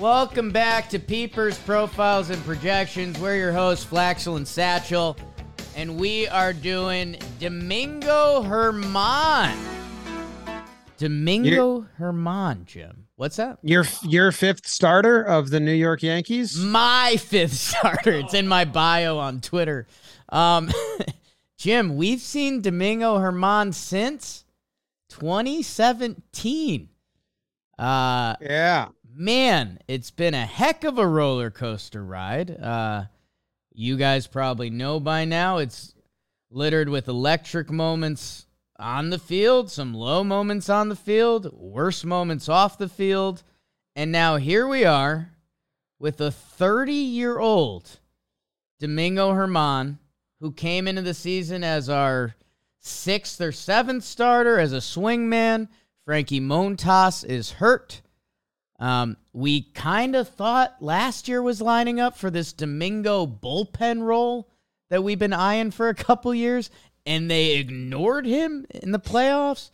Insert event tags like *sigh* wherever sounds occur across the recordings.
Welcome back to Peepers Profiles and Projections. We're your hosts, Flaxel and Satchel, and we are doing Domingo Germán. Domingo Germán, Jim. What's that? Your your fifth starter of the New York Yankees. My *laughs* fifth starter. It's in my bio on Twitter. Um, *laughs* Jim, we've seen Domingo Germán since 2017. Uh, Yeah. man, it's been a heck of a roller coaster ride. Uh, you guys probably know by now it's littered with electric moments on the field, some low moments on the field, worse moments off the field. And now here we are with a 30 year old Domingo Germán who came into the season as our sixth or seventh starter as a swingman. Frankie Montas is hurt. Um, we kind of thought last year was lining up for this Domingo bullpen role that we've been eyeing for a couple years, and they ignored him in the playoffs.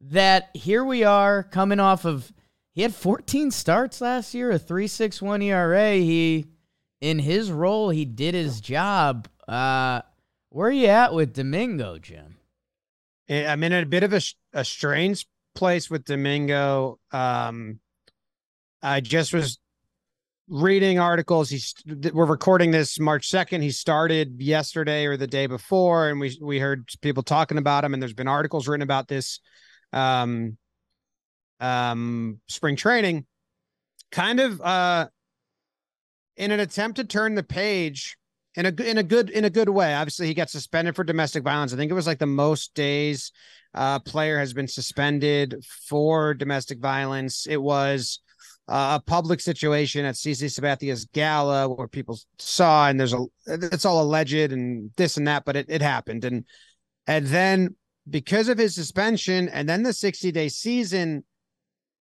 That here we are coming off of he had 14 starts last year, a 3.61 ERA. He in his role, he did his job. Uh, where are you at with Domingo, Jim? I'm in a bit of a, a strange place with Domingo. Um, I just was reading articles. He's we're recording this March 2nd. He started yesterday or the day before, and we we heard people talking about him, and there's been articles written about this um um spring training. Kind of uh in an attempt to turn the page in a in a good in a good way. Obviously, he got suspended for domestic violence. I think it was like the most days uh player has been suspended for domestic violence. It was uh, a public situation at CC Sabathia's gala where people saw and there's a it's all alleged and this and that, but it, it happened. And and then because of his suspension and then the 60 day season,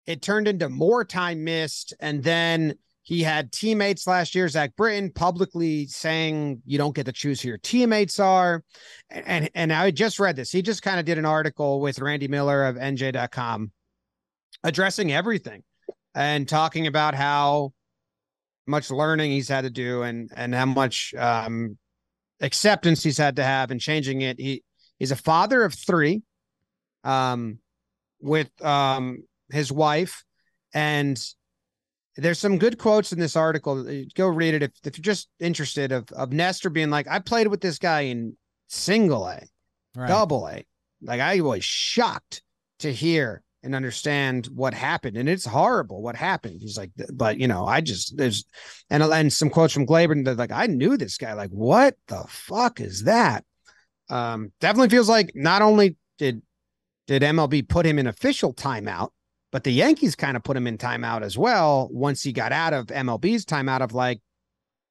it turned into more time missed. And then he had teammates last year, Zach Britton, publicly saying you don't get to choose who your teammates are. And and I just read this. He just kind of did an article with Randy Miller of NJ.com addressing everything and talking about how much learning he's had to do and and how much um acceptance he's had to have and changing it. He he's a father of three um with um his wife and there's some good quotes in this article. Go read it if, if you're just interested of of Nestor being like, I played with this guy in single A, Right. double A. Like I was shocked to hear and understand what happened. And it's horrible what happened. He's like, but you know, I just there's and and some quotes from Gleyber that like I knew this guy. Like, what the fuck is that? Um, definitely feels like not only did did MLB put him in official timeout, but the Yankees kind of put him in timeout as well once he got out of MLB's timeout of like,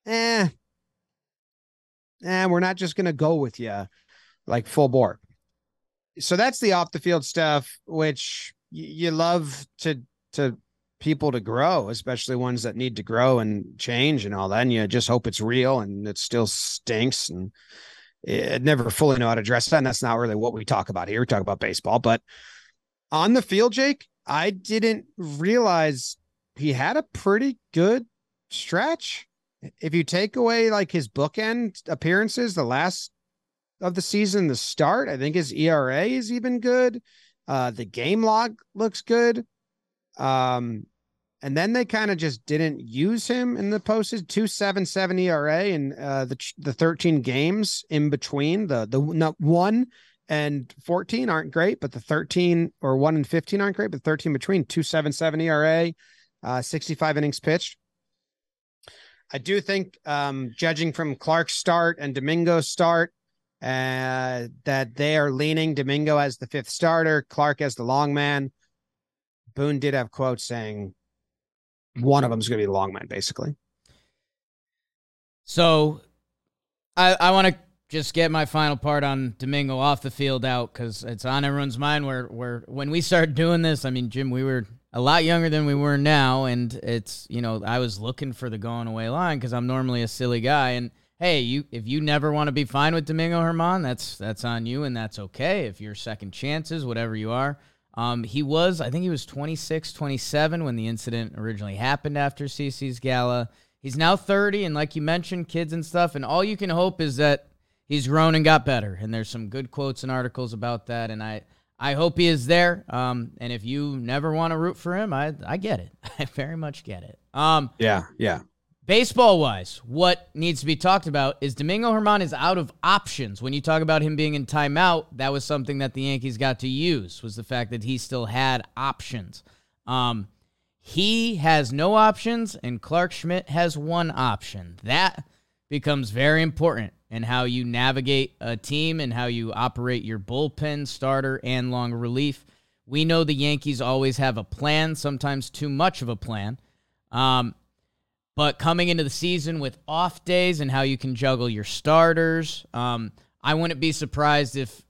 eh, eh, we're not just gonna go with you like full bore. So that's the off the field stuff, which y- you love to to people to grow, especially ones that need to grow and change and all that. And you just hope it's real and it still stinks and it never fully know how to address that. And that's not really what we talk about here. We talk about baseball, but on the field, Jake, I didn't realize he had a pretty good stretch. If you take away like his bookend appearances, the last of the season, the start, I think his ERA is even good. Uh, the game log looks good. Um, and then they kind of just didn't use him in the posted two seven seven ERA and uh, the the thirteen games in between the the one and fourteen aren't great, but the thirteen or one and fifteen aren't great, but thirteen between two seven seven ERA, uh, sixty five innings pitched. I do think, um, judging from Clark's start and Domingo's start, uh, that they are leaning Domingo as the fifth starter, Clark as the long man. Boone did have quotes saying one of them is going to be the long man, basically. So I, I want to just get my final part on Domingo off the field out because it's on everyone's mind. Where where when we started doing this, I mean, Jim, we were a lot younger than we were now, and it's you know I was looking for the going away line because I'm normally a silly guy, and hey, you if you never want to be fine with Domingo Germán, that's that's on you, and that's okay. If you're second chances, whatever you are. Um, he was, I think he was 26, 27 when the incident originally happened after CC's gala. He's now 30, and like you mentioned, kids and stuff. And all you can hope is that he's grown and got better. And there's some good quotes and articles about that. And I, I hope he is there. Um, and if you never want to root for him, I, I get it. *laughs* I very much get it. Um, yeah, yeah. Baseball wise, what needs to be talked about is Domingo Germán is out of options. When you talk about him being in timeout, that was something that the Yankees got to use was the fact that he still had options. Um, he has no options, and Clarke Schmidt has one option. That becomes very important in how you navigate a team and how you operate your bullpen, starter, and long relief. We know the Yankees always have a plan, sometimes too much of a plan. Um, but coming into the season with off days and how you can juggle your starters, um, I wouldn't be surprised if,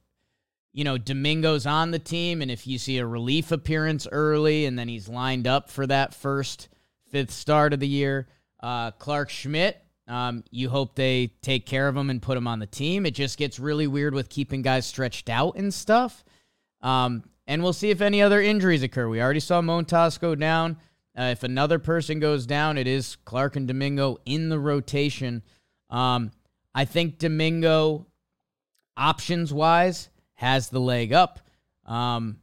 you know, Domingo's on the team and if you see a relief appearance early and then he's lined up for that first fifth start of the year. Uh, Clarke Schmidt, um, you hope they take care of him and put him on the team. It just gets really weird with keeping guys stretched out and stuff. Um, and we'll see if any other injuries occur. We already saw Montas go down. Uh, if another person goes down, it is Clark and Domingo in the rotation. Um, I think Domingo, options wise, has the leg up. Um,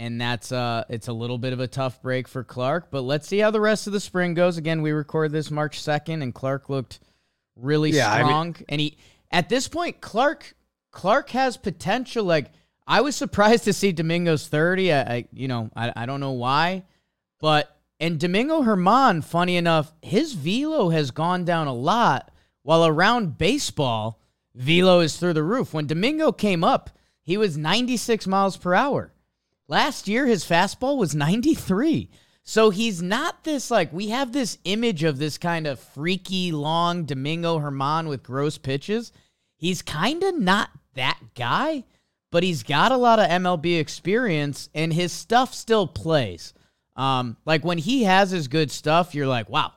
and that's uh, it's a little bit of a tough break for Clark. But let's see how the rest of the spring goes. Again, we record this March second, and Clark looked really yeah, strong. I mean- and he at this point, Clark Clark has potential. Like I was surprised to see Domingo's thirty. I, I you know I, I don't know why, but and Domingo Germán, funny enough, his velo has gone down a lot, while around baseball, velo is through the roof. When Domingo came up, he was 96 miles per hour. Last year, his fastball was 93. So he's not this like we have this image of this kind of freaky long Domingo Germán with gross pitches. He's kind of not that guy, but he's got a lot of MLB experience and his stuff still plays. Um, like when he has his good stuff, you're like, wow,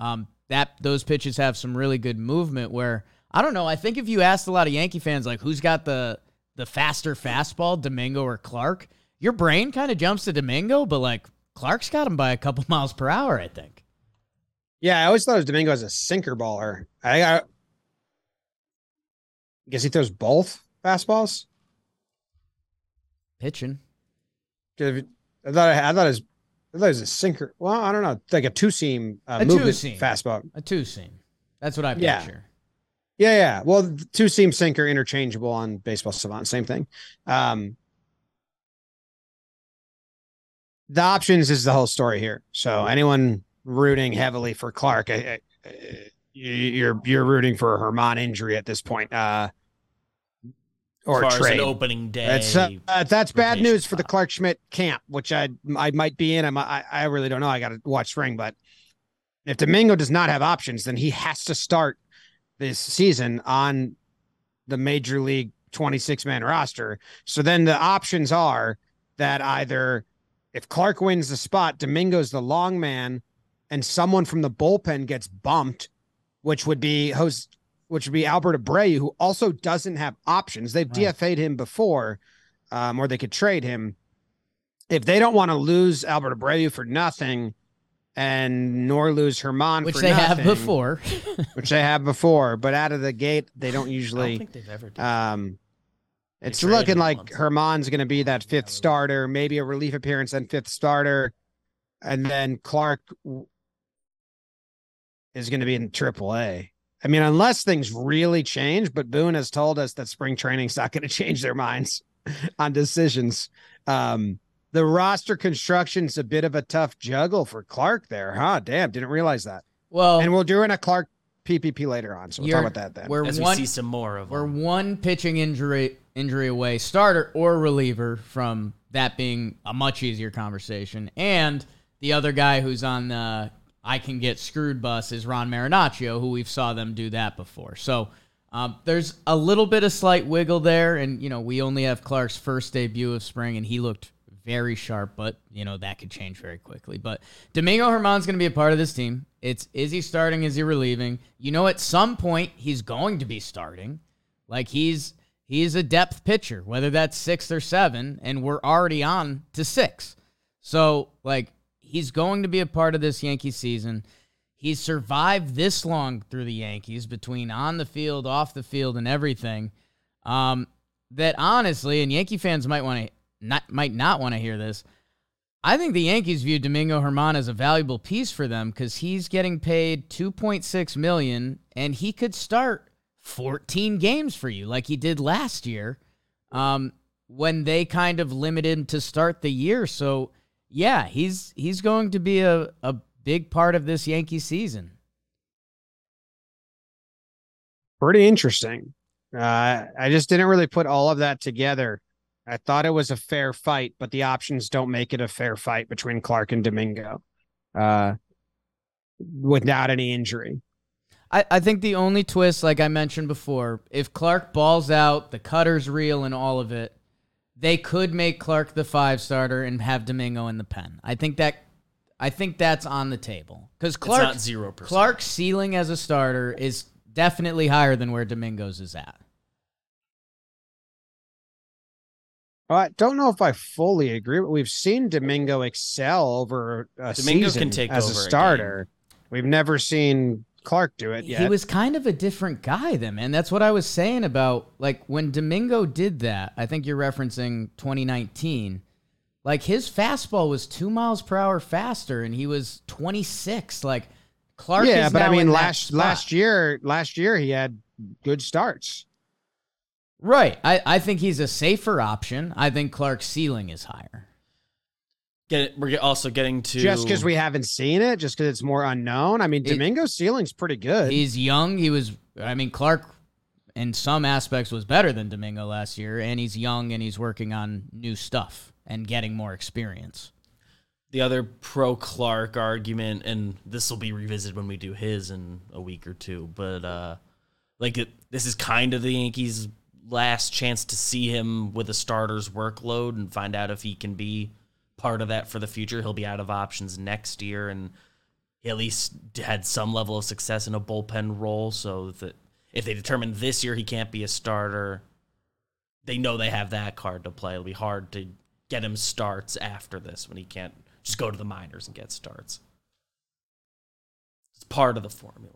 um, that those pitches have some really good movement. Where I don't know, I think if you asked a lot of Yankee fans, like who's got the the faster fastball, Domingo or Clark, your brain kind of jumps to Domingo, but like Clark's got him by a couple *laughs* miles per hour, I think. Yeah, I always thought of Domingo as a sinker baller. I, I guess he throws both fastballs. Pitching. I thought I, I thought his I thought it was a sinker. Well, I don't know, like a two seam uh, a movement two-seam. fastball. A two seam. That's what I picture. Yeah. Yeah, yeah. Well, two seam sinker interchangeable on baseball savant, same thing. Um, the options is the whole story here. So anyone rooting heavily for Clark, I, I, you're you're rooting for a Germán injury at this point. Uh, or as trade. opening day. That's uh, that's bad news for the Clarke Schmidt camp, which I I might be in. I'm, I I really don't know. I got to watch spring, but if Domingo does not have options, then he has to start this season on the major league 26 man roster. So then the options are that either if Clark wins the spot, Domingo's the long man, and someone from the bullpen gets bumped, which would be host which would be Albert Abreu, who also doesn't have options. They've right. DFA'd him before, um, or they could trade him. If they don't want to lose Albert Abreu for nothing, and nor lose Germán, which they nothing, have before, which they have before, but out of the gate they don't usually. I don't think they've ever. Done. Um, it's looking like once. Germán's going to be that fifth starter, maybe a relief appearance and fifth starter, and then Clark is going to be in Triple A. I mean, unless things really change, but Boone has told us that spring training's not going *laughs* to change their minds *laughs* on decisions. Um, the roster construction's a bit of a tough juggle for Clark there, huh? Damn, didn't realize that. Well, and we're doing a Clark PPP later on, so we'll talk about that then. We're As we one, see some more of we're them. one pitching injury injury away, starter or reliever from that being a much easier conversation. And the other guy who's on the I can get screwed bus is Ron Marinaccio, who we've saw them do that before. So um, there's a little bit of slight wiggle there, and you know we only have Clark's first debut of spring, and he looked very sharp, but you know that could change very quickly. But Domingo Germán's going to be a part of this team. It's is he starting? Is he relieving? You know, at some point he's going to be starting. Like he's he's a depth pitcher, whether that's sixth or seven, and we're already on to six. So like he's going to be a part of this Yankee season. He's survived this long through the Yankees between on the field, off the field, and everything. Um, that honestly, and Yankee fans might want to not might not want to hear this. I think the Yankees view Domingo Germán as a valuable piece for them because he's getting paid 2.6 million and he could start 14 games for you like he did last year um, when they kind of limited him to start the year. So yeah, he's he's going to be a, a big part of this Yankee season. Pretty interesting. Uh, I just didn't really put all of that together. I thought it was a fair fight, but the options don't make it a fair fight between Clark and Domingo uh, without any injury. I, I think the only twist, like I mentioned before, if Clark balls out, the cutter's real and all of it, they could make Clark the five starter and have Domingo in the pen. I think that I think that's on the table. Because Clark zero percent. Clark's ceiling as a starter is definitely higher than where Domingo's is at. Well, I don't know if I fully agree, but we've seen Domingo excel over a Domingo season can take as a over a game. starter. We've never seen Clark do it yet. He was kind of a different guy then, man. That's what I was saying about like when Domingo did that. I think you're referencing 2019. Like his fastball was two miles per hour faster, and he was 26. Like Clark. yeah, but I mean last last year, last year he had good starts. right? I I think he's a safer option. I think Clark's ceiling is higher. Get we're also getting to Just because we haven't seen it, just because it's more unknown. I mean, It- Domingo's ceiling's pretty good. He's young. He was. I mean, Clark. In some aspects, was better than Domingo last year, and he's young and he's working on new stuff and getting more experience. the other pro Clark argument, and this will be revisited when we do his in a week or two. But uh, like it, this is kind of the Yankees' last chance to see him with a starter's workload and find out if he can be part of that for the future. He'll be out of options next year, and he at least had some level of success in a bullpen role. So that if they determine this year he can't be a starter, they know they have that card to play. It'll be hard to get him starts after this when he can't just go to the minors and get starts. It's part of the formula.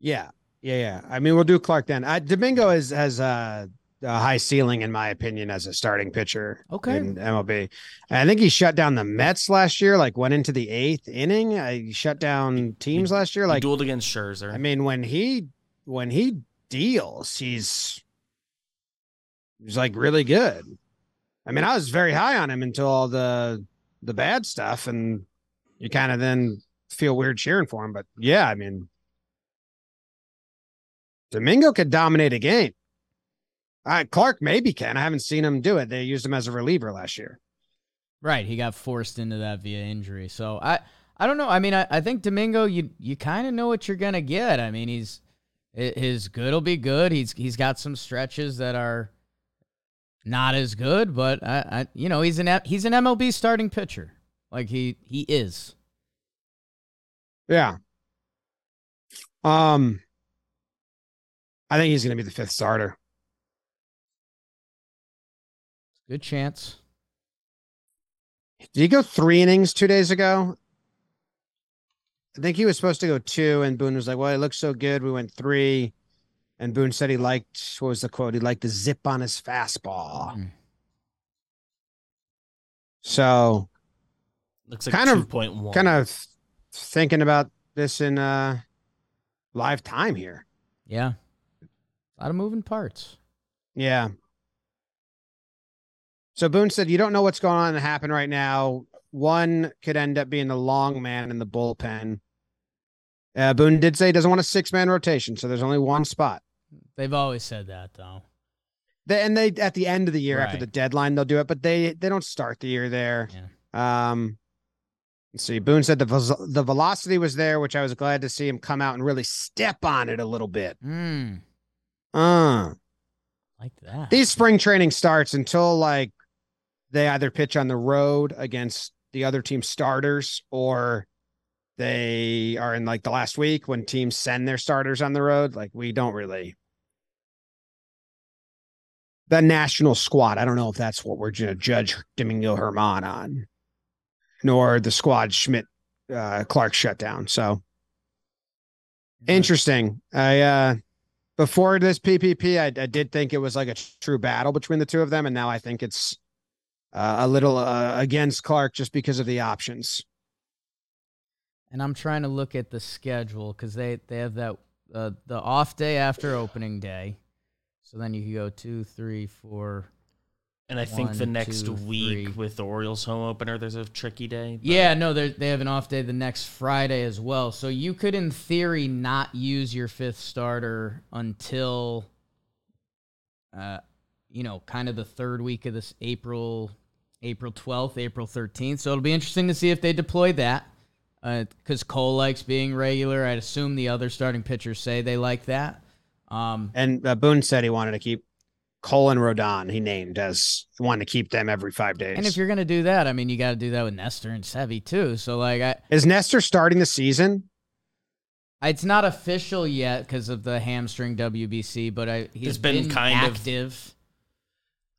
Yeah, yeah, yeah. I mean, we'll do Clark then. Uh, Domingo is has uh, a high ceiling, in my opinion, as a starting pitcher. Okay. in MLB. And I think he shut down the Mets last year. Like went into the eighth inning. Uh, I shut down teams last year. Like dueled against Scherzer. I mean, when he when he deals, he's he's like really good. I mean, I was very high on him until all the the bad stuff, and you kind of then feel weird cheering for him. But yeah, I mean, Domingo could dominate a game. Uh, Clark maybe can. I haven't seen him do it. They used him as a reliever last year. Right, he got forced into that via injury. So I, I don't know. I mean, I, I think Domingo, you you kind of know what you're gonna get. I mean, he's his good will be good. He's he's got some stretches that are not as good, but I, I you know he's an he's an MLB starting pitcher. Like he he is. Yeah. Um, I think he's going to be the fifth starter. Good chance. Did he go three innings two days ago? I think he was supposed to go two, and Boone was like, "Well, it looks so good. We went three. And Boone said he liked what was the quote? He liked the zip on his fastball. Mm. So, Looks like kind of- two point one. kind of thinking about this in uh live time here. Yeah, a lot of moving parts. Yeah. So Boone said, "You don't know what's going on to happen right now. One could end up being the long man in the bullpen. Uh, Boone did say he doesn't want a six man rotation, so there's only one spot. They've always said that though. They, and they at the end of the year after the deadline they'll do it, but they they don't start the year there. Yeah. Um, let's see. Boone said the the velocity was there, which I was glad to see him come out and really step on it a little bit. Hmm. Uh, Like that. these spring training starts until like they either pitch on the road against the other team starters or they are in like the last week when teams send their starters on the road. Like we don't really the national squad. I don't know if that's what we're going to judge Domingo Germán on, nor the squad Schmidt uh, Clark shutdown. So interesting. I uh before this PPP, I, I did think it was like a true battle between the two of them, and now I think it's uh, a little uh, against Clark just because of the options. And I'm trying to look at the schedule because they they have that uh, the off day after opening day. So then you can go two, three, four. And I think the next two, week three. with the Orioles home opener, there's a tricky day. but- Yeah, no, they they have an off day the next Friday as well. So you could, in theory, not use your fifth starter until, uh, you know, kind of the third week of this April, April twelfth, April thirteenth. So it'll be interesting to see if they deploy that. Because Cole likes being regular. I'd assume the other starting pitchers say they like that. Um, And uh, Boone said he wanted to keep Cole and Rodon. He named as wanted to keep them every five days. and if you're gonna do that, I mean, you got to do that with Nestor and Sevy too. So like, I, is Nestor starting the season? It's not official yet because of the hamstring WBC, but I he's There's been been, kind of- active.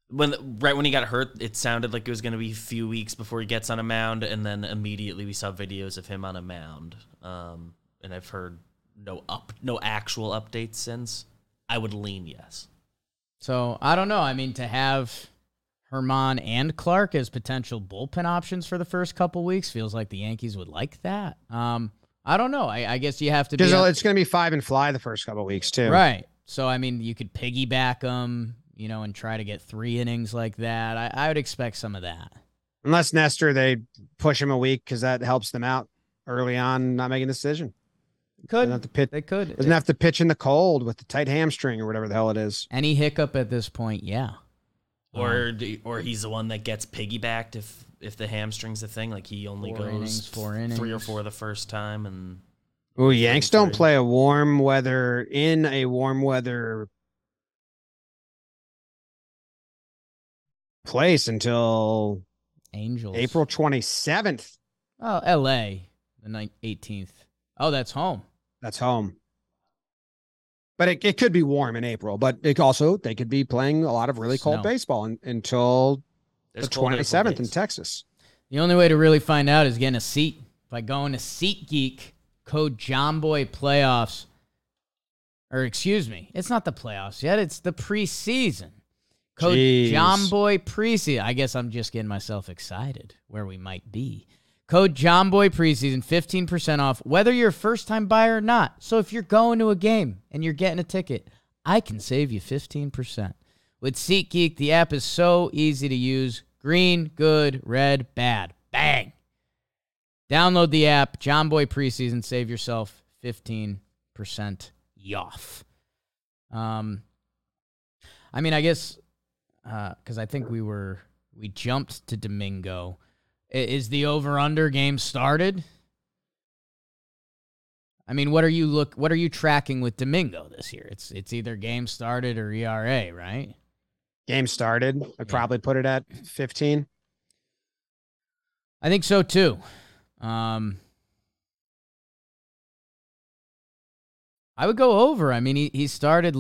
When right when he got hurt, it sounded like it was going to be a few weeks before he gets on a mound, and then immediately we saw videos of him on a mound. Um, and I've heard no up, no actual updates since. I would lean yes. So I don't know. I mean, to have Germán and Clark as potential bullpen options for the first couple weeks feels like the Yankees would like that. Um, I don't know. I, I guess you have to be Because it's going to be five and fly the first couple weeks too. right. So I mean, you could piggyback them, you know, and try to get three innings like that. I, I would expect some of that. Unless Nestor, they push him a week because that helps them out early on, not making a decision. Could Doesn't have to pitch. they could Doesn't have to pitch in the cold with the tight hamstring or whatever the hell it is. any hiccup at this point? Yeah. Or uh, do, or he's the one that gets piggybacked if if the hamstring's a thing. Like he only Four goes innings, four three or four the first time, and Ooh, Yanks don't play a warm weather in a warm weather place until Angels. April 27th. Oh, L.A. the ninth, 18th. Oh, that's home. That's home. But it, it could be warm in April, but it also they could be playing a lot of really cold Snow. baseball un- until there's the 27th in. Texas. The only way to really find out is getting a seat by going to SeatGeek, code Jomboy Playoffs. Or excuse me, it's not the playoffs yet. It's the preseason. Code Jeez. Jomboy Preseason. I guess I'm just getting myself excited where we might be. Code Jomboy Preseason, 15% off, whether you're a first time buyer or not. So if you're going to a game and you're getting a ticket, I can save you 15%. With SeatGeek, the app is so easy to use green, good, red, bad. Bang. Download the app, Jomboy Preseason, save yourself 15% off. Um, I mean, I guess because I think we were we jumped to Domingo. Is the over under game started? I mean, what are you look? What are you tracking with Domingo this year? It's it's either game started or ERA, right? Game started. I'd probably put it at 15. I think so too. Um, I would go over. I mean, he, he started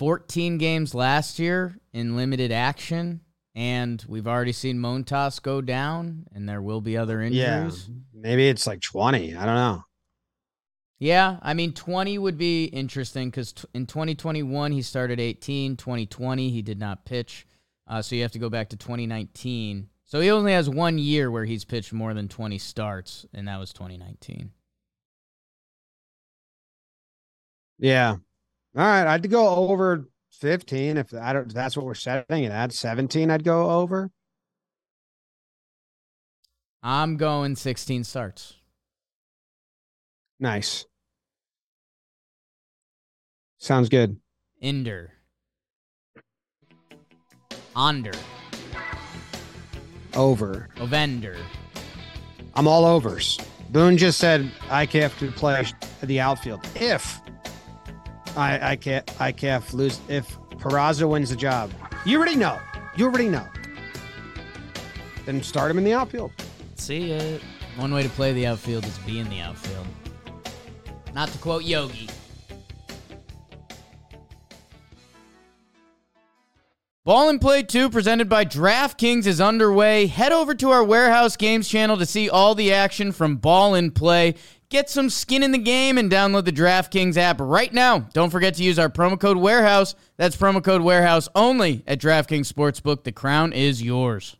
14 games last year in limited action, and we've already seen Montas go down, and there will be other injuries. Yeah. Maybe it's like 20. I don't know. Yeah, I mean, 20 would be interesting because t- in 2021, he started 18. 2020, he did not pitch. Uh, so you have to go back to 2019. So he only has one year where he's pitched more than 20 starts, and that was 2019. Yeah. All right. I'd go over 15 if I don't if that's what we're setting it at. 17, I'd go over. I'm going 16 starts. Nice. Sounds good. Inder. Onder. Over. Ovender. I'm all overs. Boone just said IKF to play the outfield. If I can't. I can't lose if Peraza wins the job. You already know. You already know. Then start him in the outfield. See it. One way to play the outfield is be in the outfield. Not to quote Yogi. Ball and Play 2 presented by DraftKings is underway. Head over to our Warehouse Games channel to see all the action from Ball and Play. Get some skin in the game and download the DraftKings app right now. Don't forget to use our promo code Warehouse. That's promo code Warehouse only at DraftKings Sportsbook. The crown is yours.